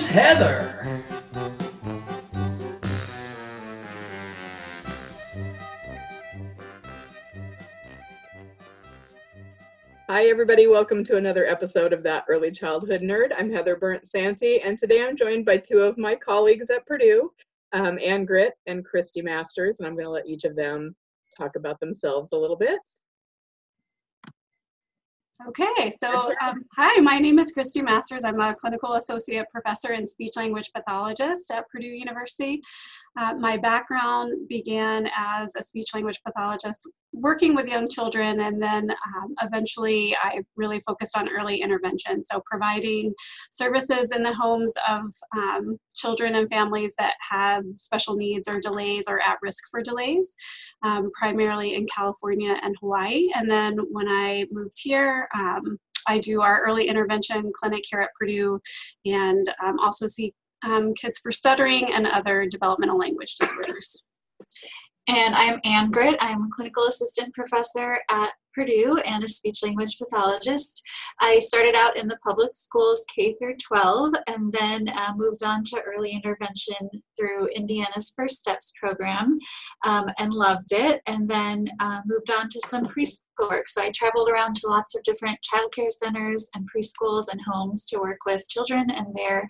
Here's Heather. Hi, everybody. Welcome to another episode of That Early Childhood Nerd. I'm Heather Bernt-Santy, and today I'm joined by two of my colleagues at Purdue, um, Ann Gritt and Christy Masters, and I'm going to let each of them talk about themselves a little bit. Okay, so um, hi, my name is Christy Masters. I'm a clinical associate professor and speech language pathologist at Purdue University. Uh, my background began as a speech language pathologist working with young children, and then um, eventually I really focused on early intervention. So, providing services in the homes of um, children and families that have special needs or delays or at risk for delays, um, primarily in California and Hawaii. And then when I moved here, um, I do our early intervention clinic here at Purdue and um, also see um, kids for stuttering and other developmental language disorders. And I'm Ann Gritt. I'm a clinical assistant professor at Purdue and a speech language pathologist. I started out in the public schools K through 12 and then uh, moved on to early intervention through Indiana's First Steps program um, and loved it, and then uh, moved on to some preschool work. So I traveled around to lots of different childcare centers and preschools and homes to work with children and their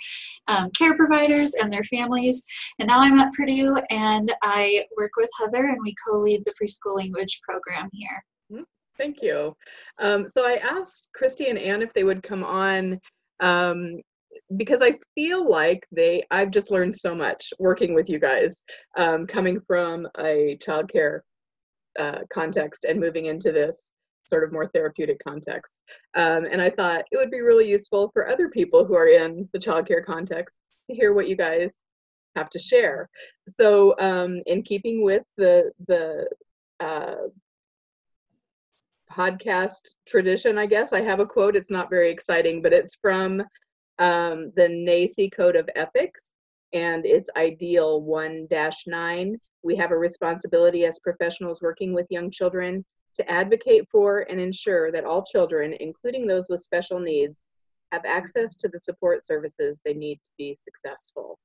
um, care providers and their families. And now I'm at Purdue and I work with Heather and we co lead the preschool language program here. Thank you. Um, so I asked Christy and Ann if they would come on um, because I feel like they, I've just learned so much working with you guys, um, coming from a childcare uh, context and moving into this sort of more therapeutic context. Um, and I thought it would be really useful for other people who are in the childcare context to hear what you guys have to share. So, um, in keeping with the the uh, podcast tradition, I guess. I have a quote. It's not very exciting, but it's from um, the NAEYC Code of Ethics, and it's Ideal 1 9. We have a responsibility as professionals working with young children to advocate for and ensure that all children, including those with special needs, have access to the support services they need to be successful.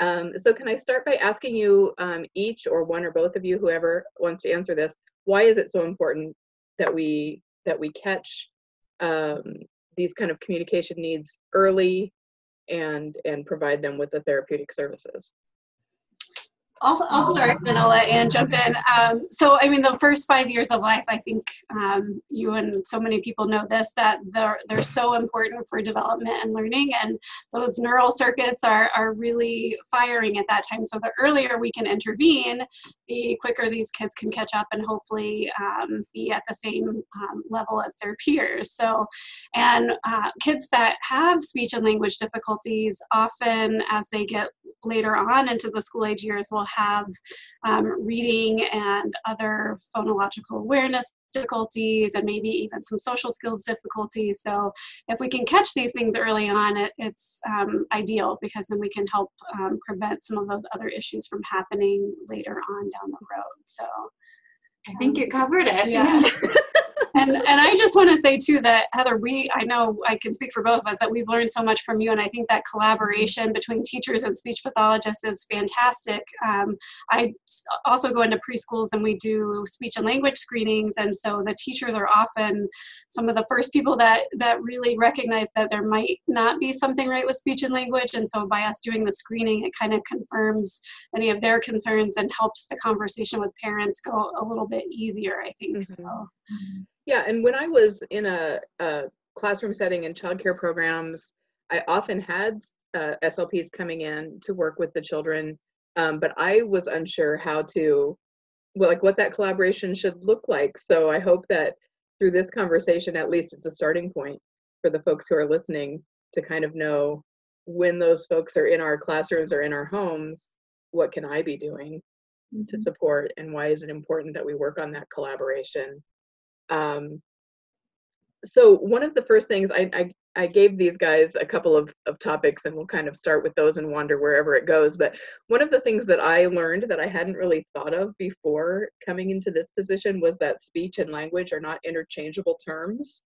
Um, so, can I start by asking you um, each, or one or both of you, whoever wants to answer this, why is it so important that we that we catch um, these kind of communication needs early and and provide them with the therapeutic services I'll, I'll start and I'll let Anne jump in. Um, so, I mean, the first five years of life, I think um, you and so many people know this, that they're, they're so important for development and learning. And those neural circuits are, are really firing at that time. So, the earlier we can intervene, the quicker these kids can catch up and hopefully um, be at the same um, level as their peers. So, and uh, kids that have speech and language difficulties, often as they get later on into the school age years will have um, reading and other phonological awareness difficulties and maybe even some social skills difficulties. So if we can catch these things early on, it, it's um, ideal because then we can help um, prevent some of those other issues from happening later on down the road. So I think you covered it. Yeah. and and I just want to say too that Heather, we I know I can speak for both of us that we've learned so much from you, and I think that collaboration between teachers and speech pathologists is fantastic. Um, I also go into preschools and we do speech and language screenings, and so the teachers are often some of the first people that that really recognize that there might not be something right with speech and language, and so by us doing the screening, it kind of confirms any of their concerns and helps the conversation with parents go a little bit easier. I think mm-hmm. so. Mm-hmm. Yeah, and when I was in a, a classroom setting in childcare programs, I often had uh, SLPs coming in to work with the children, um, but I was unsure how to, well, like what that collaboration should look like. So I hope that through this conversation, at least it's a starting point for the folks who are listening to kind of know when those folks are in our classrooms or in our homes, what can I be doing mm-hmm. to support and why is it important that we work on that collaboration um, so one of the first things I, I, I gave these guys a couple of, of topics and we'll kind of start with those and wander wherever it goes. But one of the things that I learned that I hadn't really thought of before coming into this position was that speech and language are not interchangeable terms.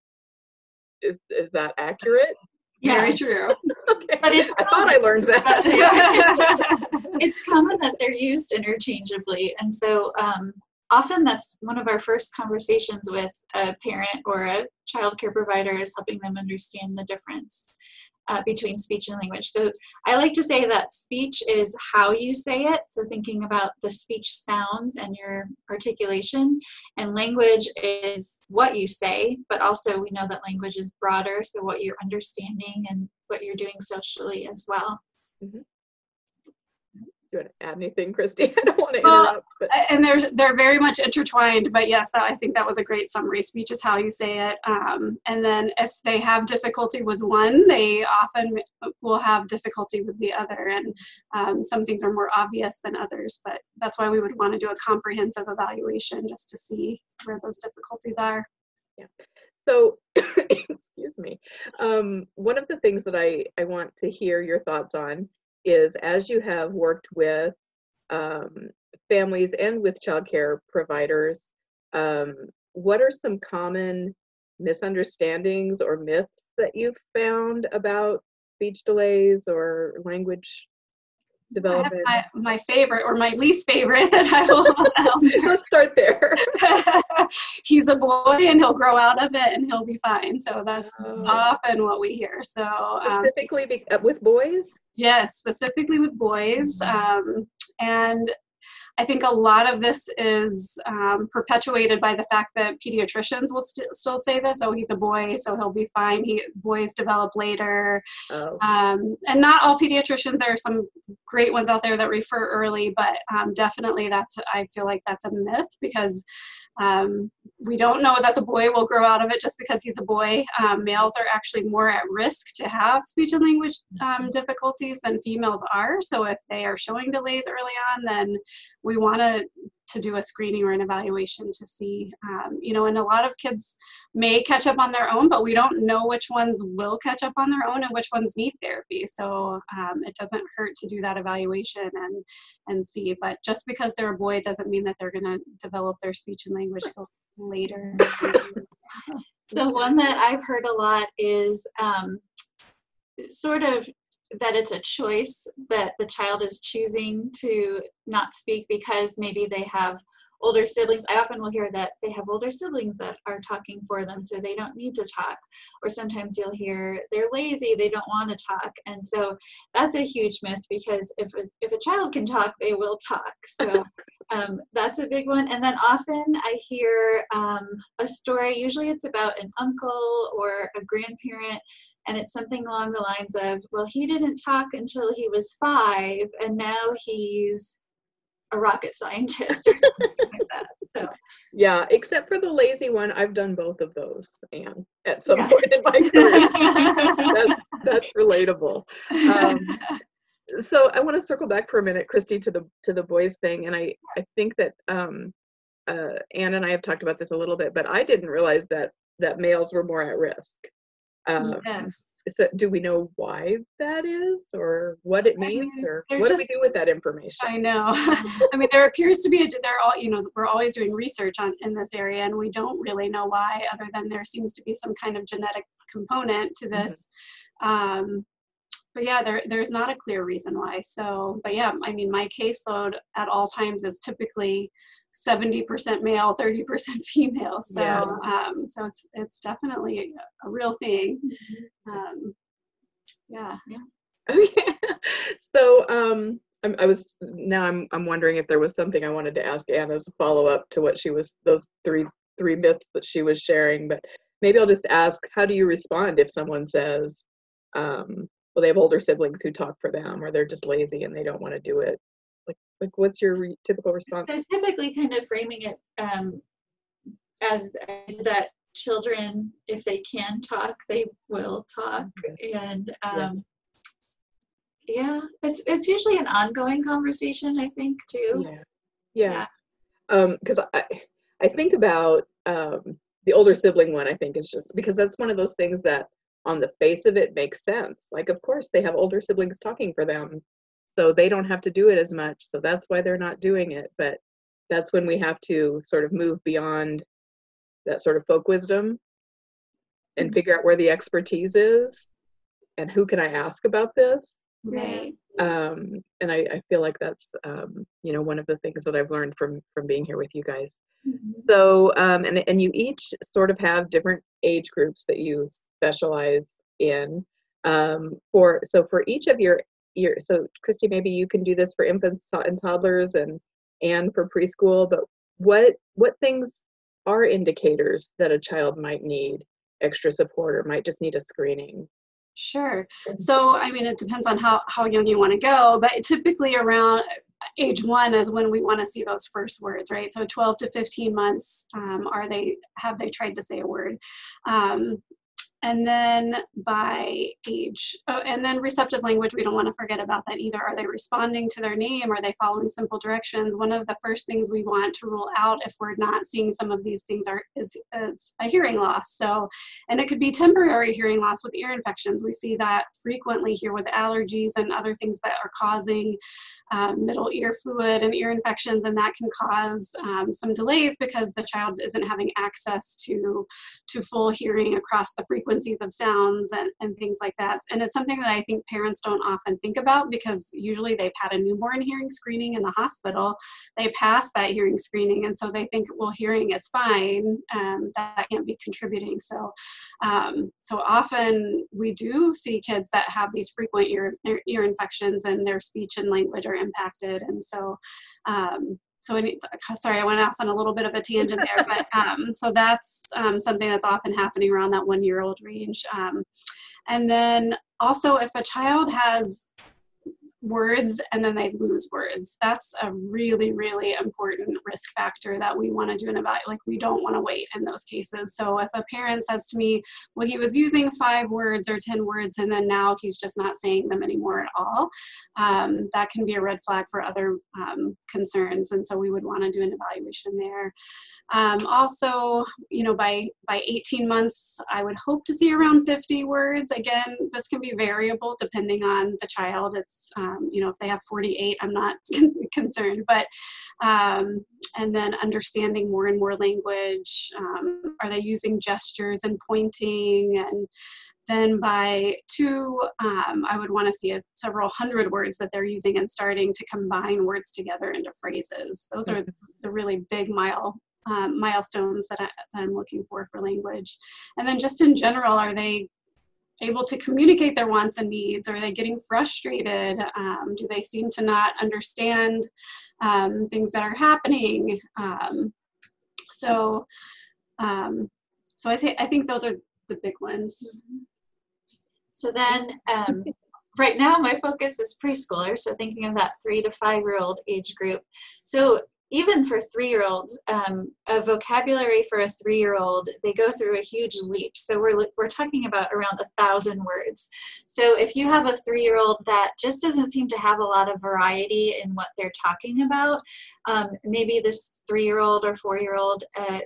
Is, is that accurate? Yeah, Very true. okay. But it's I thought I learned that. it's common that they're used interchangeably. And so um, often that's one of our first conversations with a parent or a child care provider is helping them understand the difference uh, between speech and language. So I like to say that speech is how you say it, so thinking about the speech sounds and your articulation, and language is what you say, but also we know that language is broader, so what you're understanding and what you're doing socially as well. Mm-hmm you want to add anything, Christy? I don't want to interrupt. But. And they're they're very much intertwined. But yes, that, I think that was a great summary. Speech is how you say it. Um, and then if they have difficulty with one, they often will have difficulty with the other. And um, some things are more obvious than others. But that's why we would want to do a comprehensive evaluation just to see where those difficulties are. Yeah. So, excuse me. Um, one of the things that I, I want to hear your thoughts on is as you have worked with um, families and with childcare providers, um, what are some common misunderstandings or myths that you've found about speech delays or language development? My, my, favorite or my least favorite that I will. Let's start there. He's a boy and he'll grow out of it and he'll be fine. So that's oh. often what we hear. So um, specifically um, with boys. Yes, specifically with boys. Um, and I think a lot of this is um, perpetuated by the fact that pediatricians will st- still say this. Oh, he's a boy, so he'll be fine. He boys develop later, oh. um, and not all pediatricians. There are some great ones out there that refer early, but um, definitely that's. I feel like that's a myth because um, we don't know that the boy will grow out of it just because he's a boy. Um, males are actually more at risk to have speech and language um, difficulties than females are. So if they are showing delays early on, then we want to to do a screening or an evaluation to see, um, you know, and a lot of kids may catch up on their own, but we don't know which ones will catch up on their own and which ones need therapy. So um, it doesn't hurt to do that evaluation and and see. But just because they're a boy doesn't mean that they're going to develop their speech and language skills later. so one that I've heard a lot is um, sort of that it's a choice that the child is choosing to not speak because maybe they have older siblings. I often will hear that they have older siblings that are talking for them, so they don't need to talk. Or sometimes you'll hear they're lazy, they don't want to talk. And so that's a huge myth because if a, if a child can talk, they will talk. So um, that's a big one. And then often I hear um, a story, usually it's about an uncle or a grandparent and it's something along the lines of well he didn't talk until he was five and now he's a rocket scientist or something like that so yeah except for the lazy one i've done both of those and at some yeah. point in my career that's, that's relatable um, so I want to circle back for a minute, Christy, to the to the boys thing, and I I think that um, uh, Anne and I have talked about this a little bit, but I didn't realize that that males were more at risk. Um, yes. so do we know why that is, or what it I means, mean, or what do we do with that information? I know. I mean, there appears to be a, they're all, you know, we're always doing research on in this area, and we don't really know why, other than there seems to be some kind of genetic component to this. Um, but yeah, there there's not a clear reason why. So, but yeah, I mean, my caseload at all times is typically 70% male, 30% female. So, Yeah. um, so it's it's definitely a, a real thing. Um, yeah. Okay. so um I'm, I was now I'm I'm wondering if there was something I wanted to ask Anna as a follow up to what she was those three three myths that she was sharing, but maybe I'll just ask how do you respond if someone says um well they have older siblings who talk for them or they're just lazy and they don't want to do it like like what's your re- typical response So typically kind of framing it um, as that children, if they can talk, they will talk. And Yeah. um, yeah, it's it's usually an ongoing conversation, I think, too. yeah yeah um because i i think about um the older sibling one i think is just because that's one of those things that on the face of it makes sense. Like of course they have older siblings talking for them so they don't have to do it as much so that's why they're not doing it but that's when we have to sort of move beyond that sort of folk wisdom and mm-hmm. figure out where the expertise is and who can i ask about this. Right. Um, and I, I feel like that's um, you know one of the things that I've learned from from being here with you guys. Mhm. So um, and and you each sort of have different age groups that you specialize in. Um, for so for each of your your so Christy, maybe you can do this for infants and toddlers and and for preschool. But what what things are indicators that a child might need extra support or might just need a screening? Sure. So, I mean, it depends on how, how young you want to go, but typically around age one is when we want to see those first words, right? So, 12 to 15 months, um, are they, have they tried to say a word? Um, and then by age, oh, and then receptive language, we don't want to forget about that either. Are they responding to their name? Are they following simple directions? One of the first things we want to rule out if we're not seeing some of these things are is, is a hearing loss. So, and it could be temporary hearing loss with ear infections. We see that frequently here with allergies and other things that are causing um, middle ear fluid and ear infections, and that can cause um, some delays because the child isn't having access to to full hearing across the of sounds and, and things like that. And it's something that I think parents don't often think about because usually they've had a newborn hearing screening in the hospital. They pass that hearing screening, and so they think, well, hearing is fine. Um, that can't be contributing. So, um, so often we do see kids that have these frequent ear ear, ear infections, and their speech and language are impacted. And so, um, so any, sorry, I went off on a little bit of a tangent there, but um, so that's um, something that's often happening around that one year old range. Um, and then also, if a child has words and then they lose words, that's a really, really important risk factor that we want to do an evaluation. Like, we don't want to wait in those cases. So, if a parent says to me, well, he was using five words or 10 words and then now he's just not saying them anymore at all, um, that can be a red flag for other um, concerns. And so, we would want to do an evaluation there. Um, also, you know, by by 18 months, I would hope to see around 50 words. Again, this can be variable depending on the child. It's um, you know, if they have 48, I'm not concerned. But um, and then understanding more and more language. Um, are they using gestures and pointing and then by two, um, I would want to see a, several hundred words that they're using and starting to combine words together into phrases. Those are the really big mile um, milestones that, I, that I'm looking for for language. And then just in general, are they able to communicate their wants and needs? Are they getting frustrated? Um, do they seem to not understand um, things that are happening? Um, so, um, so I think I think those are the big ones. So then, um, right now, my focus is preschoolers. So thinking of that three to five year old age group. So even for three year olds, um, a vocabulary for a three year old, they go through a huge leap. So we're, we're talking about around a thousand words. So if you have a three year old that just doesn't seem to have a lot of variety in what they're talking about, um, maybe this three year old or four year old, uh,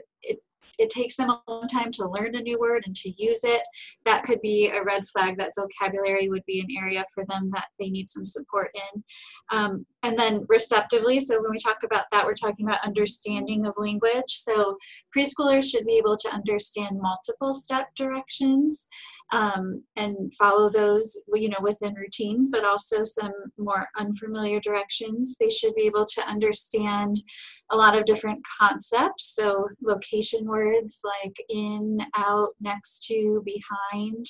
it takes them a long time to learn a new word and to use it, that could be a red flag that vocabulary would be an area for them that they need some support in. Um, and then receptively, so when we talk about that, we're talking about understanding of language. So preschoolers should be able to understand multiple step directions um, and follow those, you know, within routines, but also some more unfamiliar directions. They should be able to understand a lot of different concepts. So location words like in, out, next to, behind,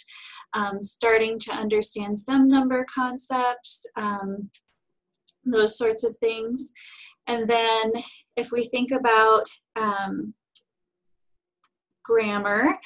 um, starting to understand some number concepts, um, those sorts of things. And then if we think about um, grammar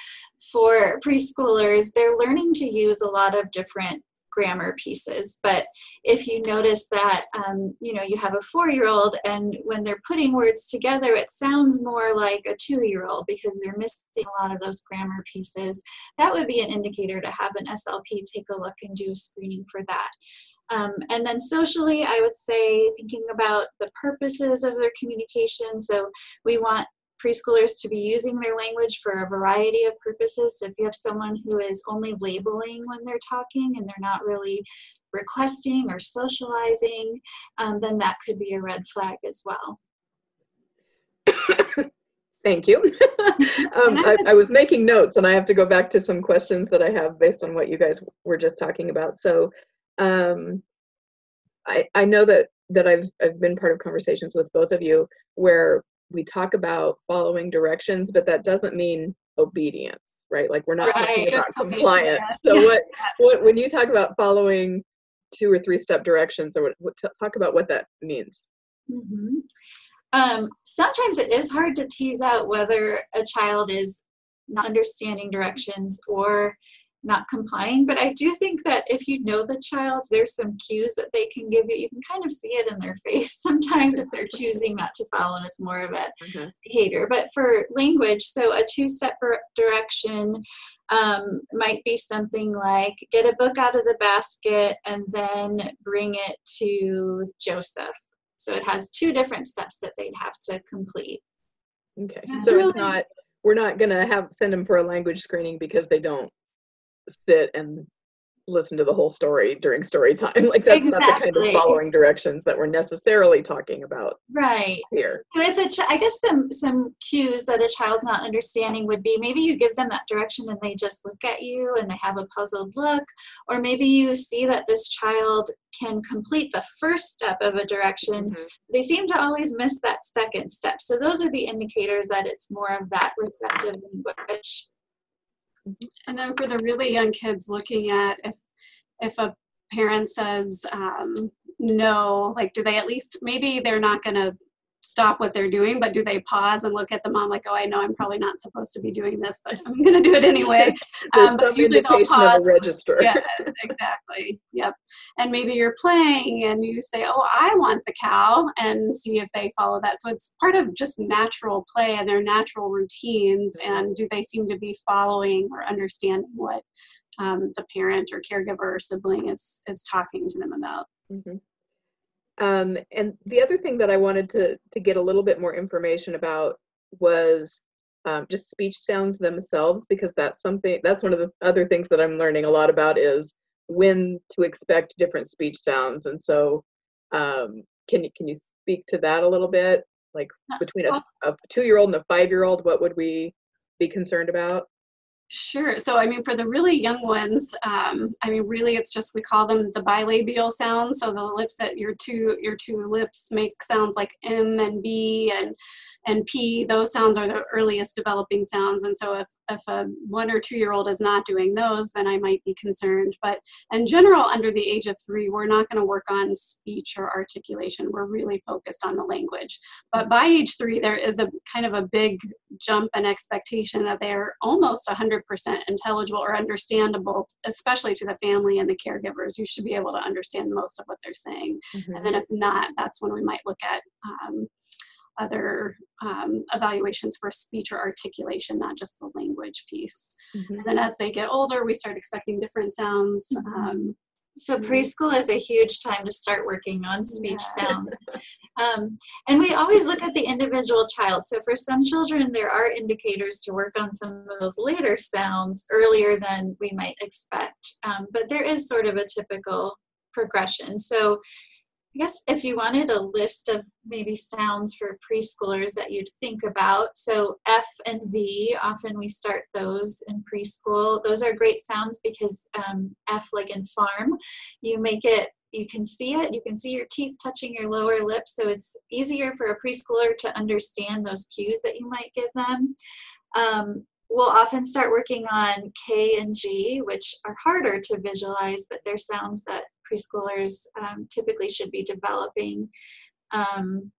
for preschoolers, they're learning to use a lot of different grammar pieces. But if you notice that, um, you know, you have a four year old and when they're putting words together, it sounds more like a two year old because they're missing a lot of those grammar pieces, that would be an indicator to have an SLP take a look and do a screening for that. Um, and then socially, I would say thinking about the purposes of their communication. So we want preschoolers to be using their language for a variety of purposes. So if you have someone who is only labeling when they're talking and they're not really requesting or socializing, um, then that could be a red flag as well. Thank you. um, I, I, was making notes and I have to go back to some questions that I have based on what you guys were just talking about. So um, I, I know that that I've I've been part of conversations with both of you where we talk about following directions, but that doesn't mean obedience, right? Like we're not right. talking about compliance. So what, what, when you talk about following two or three step directions, or what, what talk about what that means. Mm-hmm. Um, sometimes it is hard to tease out whether a child is not understanding directions or not complying. But I do think that if you know the child, there's some cues that they can give you. You can kind of see it in their face sometimes if they're choosing not to follow and it's more of a mm-hmm. behavior. But for language, so a two step direction um, might be something like get a book out of the basket and then bring it to Joseph. So it has two different steps that they'd have to complete. Okay. That's so really- it's not we're not gonna have send them for a language screening because they don't sit and listen to the whole story during story time. Like that's exactly. not the kind of following directions that we're necessarily talking about. Right. Here. So if a ch- I guess some some cues that a child's not understanding would be maybe you give them that direction and they just look at you and they have a puzzled look, or maybe you see that this child can complete the first step of a direction. Mm-hmm. They seem to always miss that second step. So those would be indicators that it's more of that receptive language. And then for the really young kids, looking at if if a parent says um, no, like do they at least maybe they're not going to stop what they're doing, but do they pause and look at the mom like, oh, I know I'm probably not supposed to be doing this, but I'm going to do it anyway. There's um, some indication of a register. yeah, exactly. Yep. And maybe you're playing and you say, oh, I want the cow, and see if they follow that. So it's part of just natural play and their natural routines. And do they seem to be following or understanding what um, the parent or caregiver or sibling is is talking to them about? Mm-hmm. Um, and the other thing that I wanted to to get a little bit more information about was um, just speech sounds themselves because that's something that's one of the other things that I'm learning a lot about is when to expect different speech sounds. And so, um, can you can you speak to that a little bit? Like uh, between a, a two year old and a five year old, what would we be concerned about? Sure. So, I mean, for the really young ones, um, I mean, really, it's just we call them the bilabial sounds. So the lips that your two your two lips make sounds like M and B and and P. Those sounds are the earliest developing sounds. And so, if if a one or two year old is not doing those, then I might be concerned. But in general, under the age of three, we're not going to work on speech or articulation. We're really focused on the language. But by age three, there is a kind of a big jump and expectation that they're almost 100 100% intelligible or understandable, especially to the family and the caregivers. You should be able to understand most of what they're saying. Mm-hmm. And then if not, that's when we might look at um, other um, evaluations for speech or articulation, not just the language piece. Mm-hmm. And then as they get older, we start expecting different sounds. Mm-hmm. Um, so preschool is a huge time to start working on speech yeah. sounds. Um, and we always look at the individual child. So for some children, there are indicators to work on some of those later sounds earlier than we might expect. Um, but there is sort of a typical progression. So I guess if you wanted a list of maybe sounds for preschoolers that you'd think about, so F and V, often we start those in preschool. Those are great sounds because um, F, like in farm, you make it, you can see it, you can see your teeth touching your lower lip, so it's easier for a preschooler to understand those cues that you might give them. Um, we'll often start working on K and G, which are harder to visualize, but they're sounds that preschoolers um, typically should be developing. Um,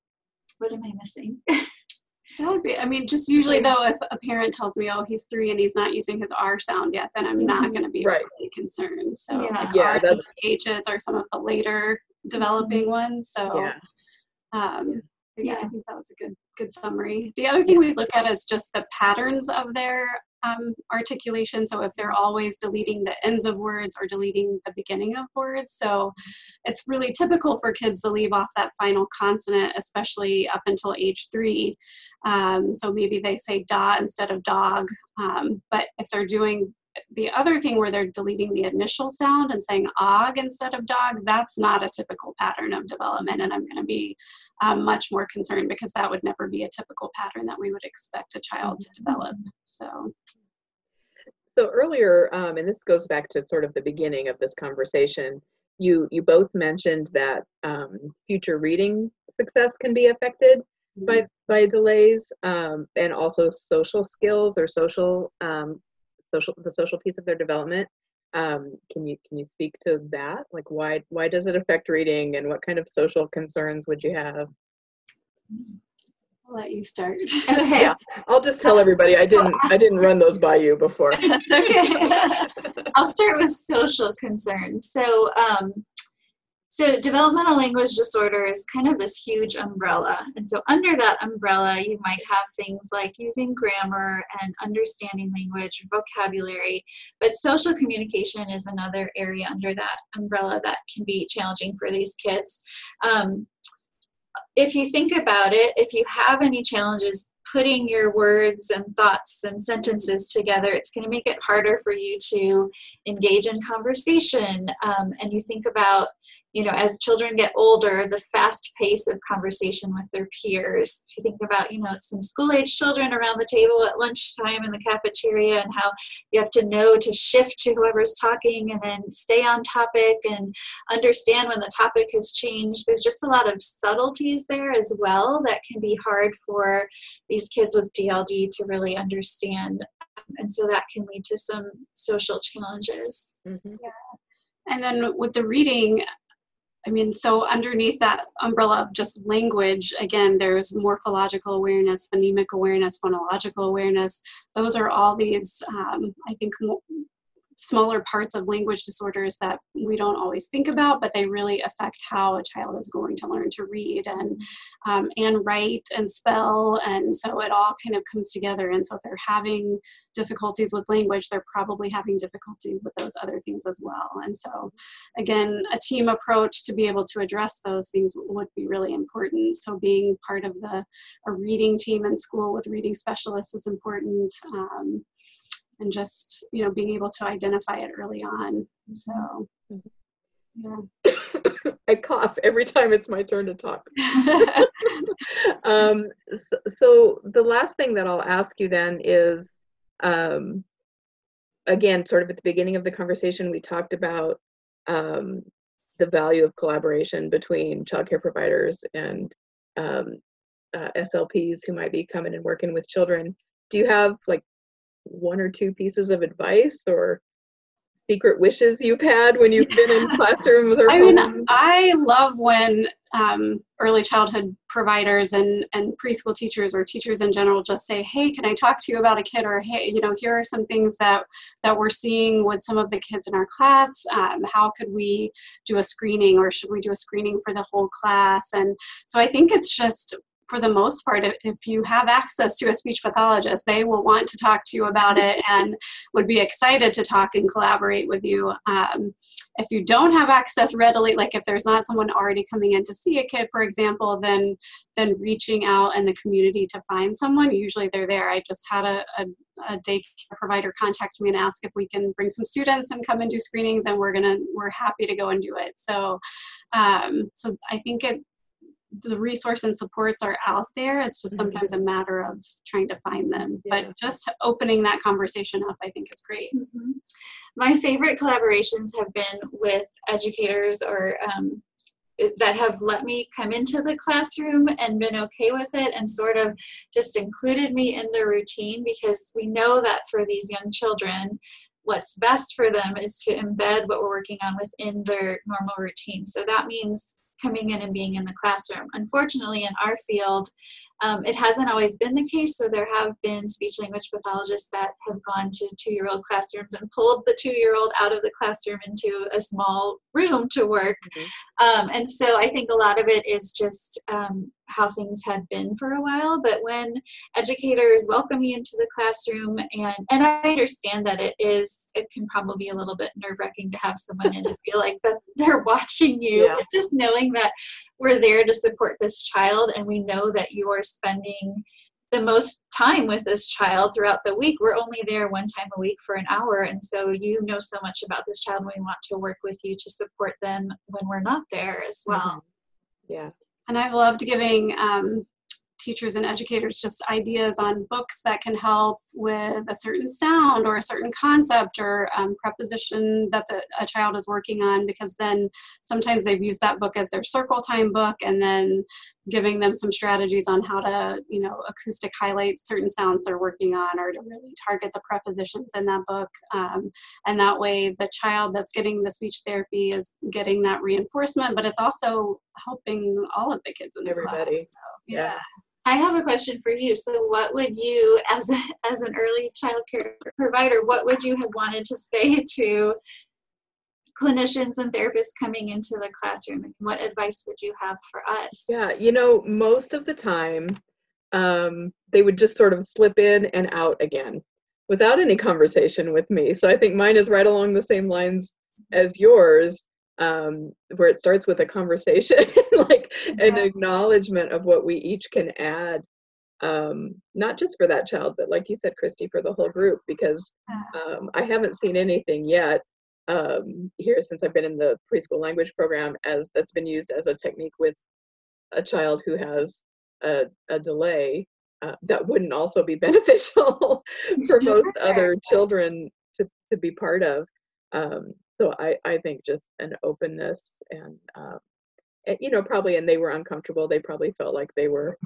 what am I missing? That would be, I mean, just usually though, if a parent tells me, oh, he's three and he's not using his R sound yet, then I'm not mm-hmm. going to be right. really concerned. So, yeah, like yeah R's H's are some of the later developing mm-hmm. ones. So, yeah. Um, yeah, I think that was a good good summary. The other thing we look at is just the patterns of their um, articulation. So if they're always deleting the ends of words or deleting the beginning of words. So it's really typical for kids to leave off that final consonant, especially up until age three. Um, so maybe they say da instead of dog. Um, but if they're doing the other thing where they're deleting the initial sound and saying og instead of dog, that's not a typical pattern of development. And I'm going to be um, much more concerned because that would never be a typical pattern that we would expect a child to develop. So. So earlier, um, and this goes back to sort of the beginning of this conversation, you you both mentioned that um, future reading success can be affected mm-hmm. by by delays, um, and also social skills or social um, social the social piece of their development. Um, can you can you speak to that? Like why why does it affect reading, and what kind of social concerns would you have? I'll let you start. Okay. yeah, I'll just tell everybody I didn't I didn't run those by you before. okay. I'll start with social concerns. So um, so developmental language disorder is kind of this huge umbrella. And so under that umbrella, you might have things like using grammar and understanding language, vocabulary, but social communication is another area under that umbrella that can be challenging for these kids. Um, if you think about it, if you have any challenges putting your words and thoughts and sentences together, it's going to make it harder for you to engage in conversation. Um, and you think about, you know, as children get older, the fast pace of conversation with their peers. If you think about, you know, some school age children around the table at lunchtime in the cafeteria and how you have to know to shift to whoever's talking and then stay on topic and understand when the topic has changed. There's just a lot of subtleties there as well that can be hard for these kids with DLD to really understand. And so that can lead to some social challenges. Mm-hmm. Yeah. And then with the reading, I mean, so underneath that umbrella of just language, again, there's morphological awareness, phonemic awareness, phonological awareness. Those are all these, um, I think, smaller parts of language disorders that we don't always think about, but they really affect how a child is going to learn to read and um, and write and spell, and so it all kind of comes together. And so if they're having difficulties with language, they're probably having difficulty with those other things as well. And so, again, a team approach to be able to address those things would be really important. So being part of the a reading team in school with reading specialists is important. Um, and just you know being able to identify it early on. So yeah i cough every time it's my turn to talk. Um, so, so, the last thing that i'll ask you then is um, again sort of at the beginning of the conversation we talked about um, the value of collaboration between childcare providers and um, uh, slps who might be coming and working with children. Do you have like one or two pieces of advice or secret wishes you've had when you've been in classrooms or I mean, I love when um, early childhood providers and, and preschool teachers or teachers in general just say, hey, can I talk to you about a kid? Or, hey, you know, here are some things that, that we're seeing with some of the kids in our class. Um, how could we do a screening or should we do a screening for the whole class? And so I think it's just for the most part, if, you have access to a speech pathologist, they will want to talk to you about it and would be excited to talk and collaborate with you. Um, if you don't have access readily, like if there's not someone already coming in to see a kid, for example, then then reaching out in the community to find someone. Usually they're there. I just had a, a, a daycare provider contact me and ask if we can bring some students and come and do screenings, and we're gonna we're happy to go and do it. So, um, so I think it the resource and supports are out there. It's just Mhm. sometimes a matter of trying to find them. Yeah. But just opening that conversation up, I think, is great. Mhm. My favorite collaborations have been with educators or um, that have let me come into the classroom and been okay with it and sort of just included me in the routine because we know that for these young children, what's best for them is to embed what we're working on within their normal routine. So that means coming in and being in the classroom. Unfortunately, in our field, um, it hasn't always been the case. So there have been speech language pathologists that have gone to two year old classrooms and pulled the two year old out of the classroom into a small room to work. Um, and so I think a lot of it is just um, how things had been for a while. But when educators welcome you into the classroom, and and I understand that it is, it can probably be a little bit nerve wracking to have someone in and feel like that they're watching you. Yeah. Just knowing that we're there to support this child, and we know that you are spending the most time with this child throughout the week. We're only there one time a week for an hour. And so you know so much about this child. and We want to work with you to support them when we're not there as well. Yeah. And I've loved giving um, teachers and educators just ideas on books that can help with a certain sound or a certain concept or um, preposition that the, a child is working on because then sometimes they've used that book as their circle time book and then giving them some strategies on how to you know acoustic highlight certain sounds they're working on or to really target the prepositions in that book um, and that way the child that's getting the speech therapy is getting that reinforcement but it's also helping all of the kids in the class Everybody. So, yeah. I have a question for you. So, what would you, as a, as an early child care provider, what would you have wanted to say to clinicians and therapists coming into the classroom? And what advice would you have for us? Yeah, you know, most of the time, um, they would just sort of slip in and out again without any conversation with me. So I think mine is right along the same lines as yours, um, where it starts with a conversation, like an acknowledgement of what we each can add, um, not just for that child, but like you said, Christy, for the whole group, because um, I haven't seen anything yet um, here since I've been in the preschool language program as that's been used as a technique with a child who has a, a delay uh, that wouldn't also be beneficial for most other children to, to be part of. Um, so I, I think just an openness and, um, and, you know, probably, and they were uncomfortable. They probably felt like they were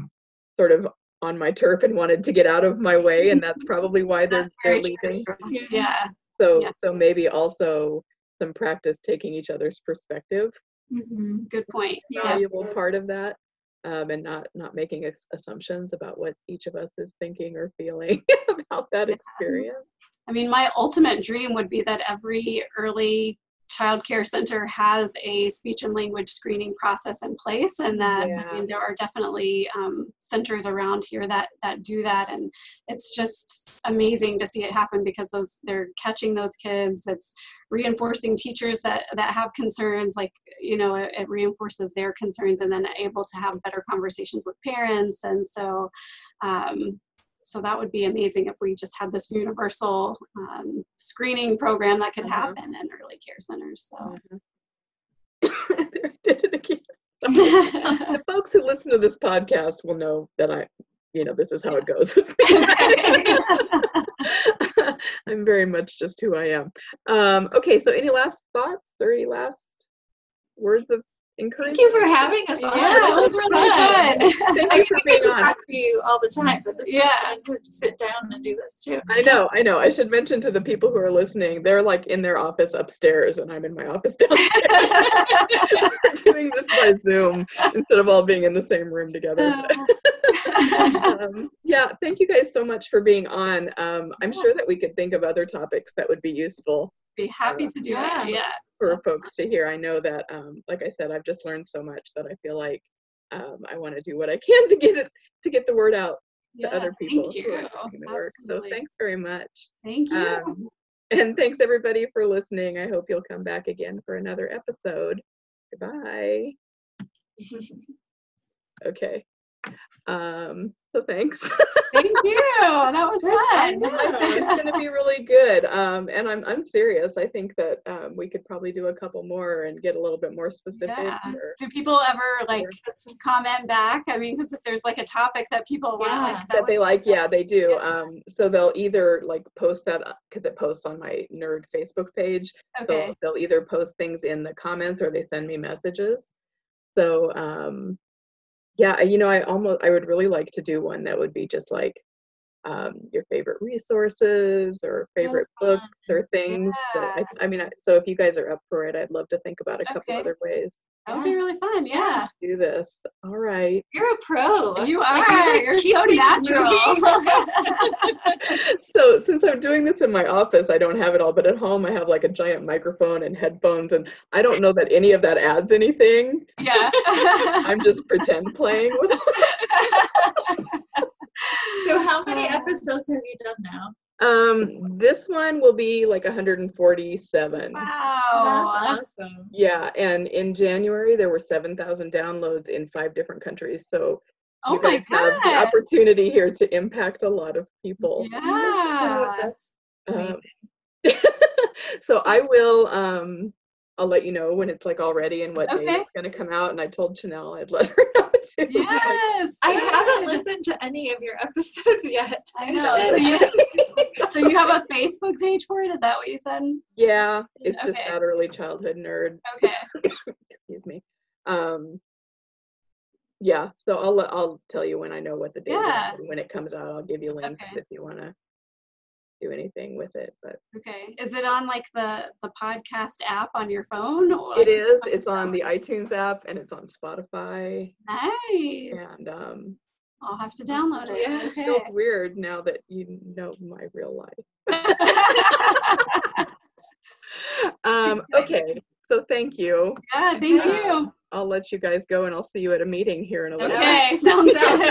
sort of on my turf and wanted to get out of my way. And that's probably why they're, they're leaving. true. Yeah. So Yeah. so maybe also some practice taking each other's perspective, Mm-hmm. Good point. Yeah. valuable part of that, um, and not not making assumptions about what each of us is thinking or feeling about that experience. I mean, my ultimate dream would be that every early child care center has a speech and language screening process in place and that Yeah. I mean there are definitely um, centers around here that that do that and it's just amazing to see it happen because those they're catching those kids it's reinforcing teachers that that have concerns like you know it, it reinforces their concerns and then able to have better conversations with parents and so um, so that would be amazing if we just had this universal um, screening program that could Uh-huh. happen in early care centers. So There, I did it again. the folks who listen to this podcast will know that I, you know, this is how it goes. I'm very much just who I am. Um, okay, so any last thoughts or any last words of Thank you for having us on. yeah, this was was really fun. good. Thank I you mean, for we get to on. talk to you all the time, but this Yeah. is fun to sit down and do this too. I know, I know. I should mention to the people who are listening, they're like in their office upstairs and I'm in my office downstairs. We're doing this by Zoom instead of all being in the same room together. um, yeah, thank you guys so much for being on. Um, I'm Yeah. sure that we could think of other topics that would be useful Be happy to do Yeah. it. Yeah. for folks to hear. I know that, um, like I said, I've just learned so much that I feel like um, I want to do what I can to get it to get the word out to Yeah, other people Thank who you. are doing the work. So thanks very much. Thank you. Um, and thanks everybody for listening. I hope you'll come back again for another episode. Goodbye. Okay. Um, so thanks. Thank you. That was fun. I know it's going to be really good. Um, and I'm I'm serious. I think that um, we could probably do a couple more and get a little bit more specific. Yeah. or- Do people ever like That's comment back? I mean, because if there's like a topic that people want, Yeah. like that that they like, yeah, they do. Yeah. Um, so they'll either like post that because it posts on my nerd Facebook page. Okay. So they'll either post things in the comments or they send me messages. So um, yeah, you know, I almost I would really like to do one that would be just like um, your favorite resources or favorite books or things. that I, I mean, I- so if you guys are up for it, I'd love to think about a couple Okay. other ways That would be really fun. Yeah. to do this. All right. You're a pro. You are. like, You're so natural. so since I'm doing this in my office, I don't have it all, but at home I have like a giant microphone and headphones, and I don't know that any of that adds anything. yeah. I'm just pretend playing with. so how many um, episodes have you done now? Um, this one will be like 147. wow. That's awesome. Yeah, and in January there were 7,000 downloads in five different countries. So oh you my guys have the opportunity here to impact a lot of people. Yeah. So that's Um, so I will um I'll let you know when it's like all ready and what day it's gonna come out. And I told Chanel I'd let her know Yes. I haven't listened to any of your episodes yet. I know. So you, so you have a Facebook page for it? Is that what you said? Yeah, it's just Okay. that early childhood nerd. Okay. Excuse me. Um yeah, so I'll I'll tell you when I know what the date Yeah. is and when it comes out. I'll give you links Okay. if you want to do anything with it. But Okay. Is it on like the the podcast app on your phone? Or it is. It's on the iTunes app and it's on Spotify. Nice. And um, I'll have to download it. Yeah. it feels weird now that you know my real life. Um, okay, so thank you. yeah, thank Uh, you. I'll let you guys go and I'll see you at a meeting here in a little. Okay, sounds Sounds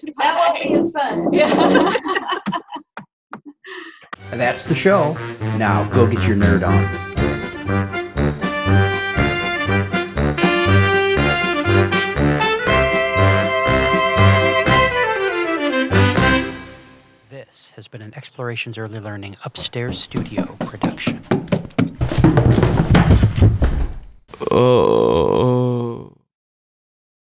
good. That won't be as fun. Yeah. That's the show. Now go get your nerd on. This has been an Explorations Early Learning Upstairs Studio production. Oh.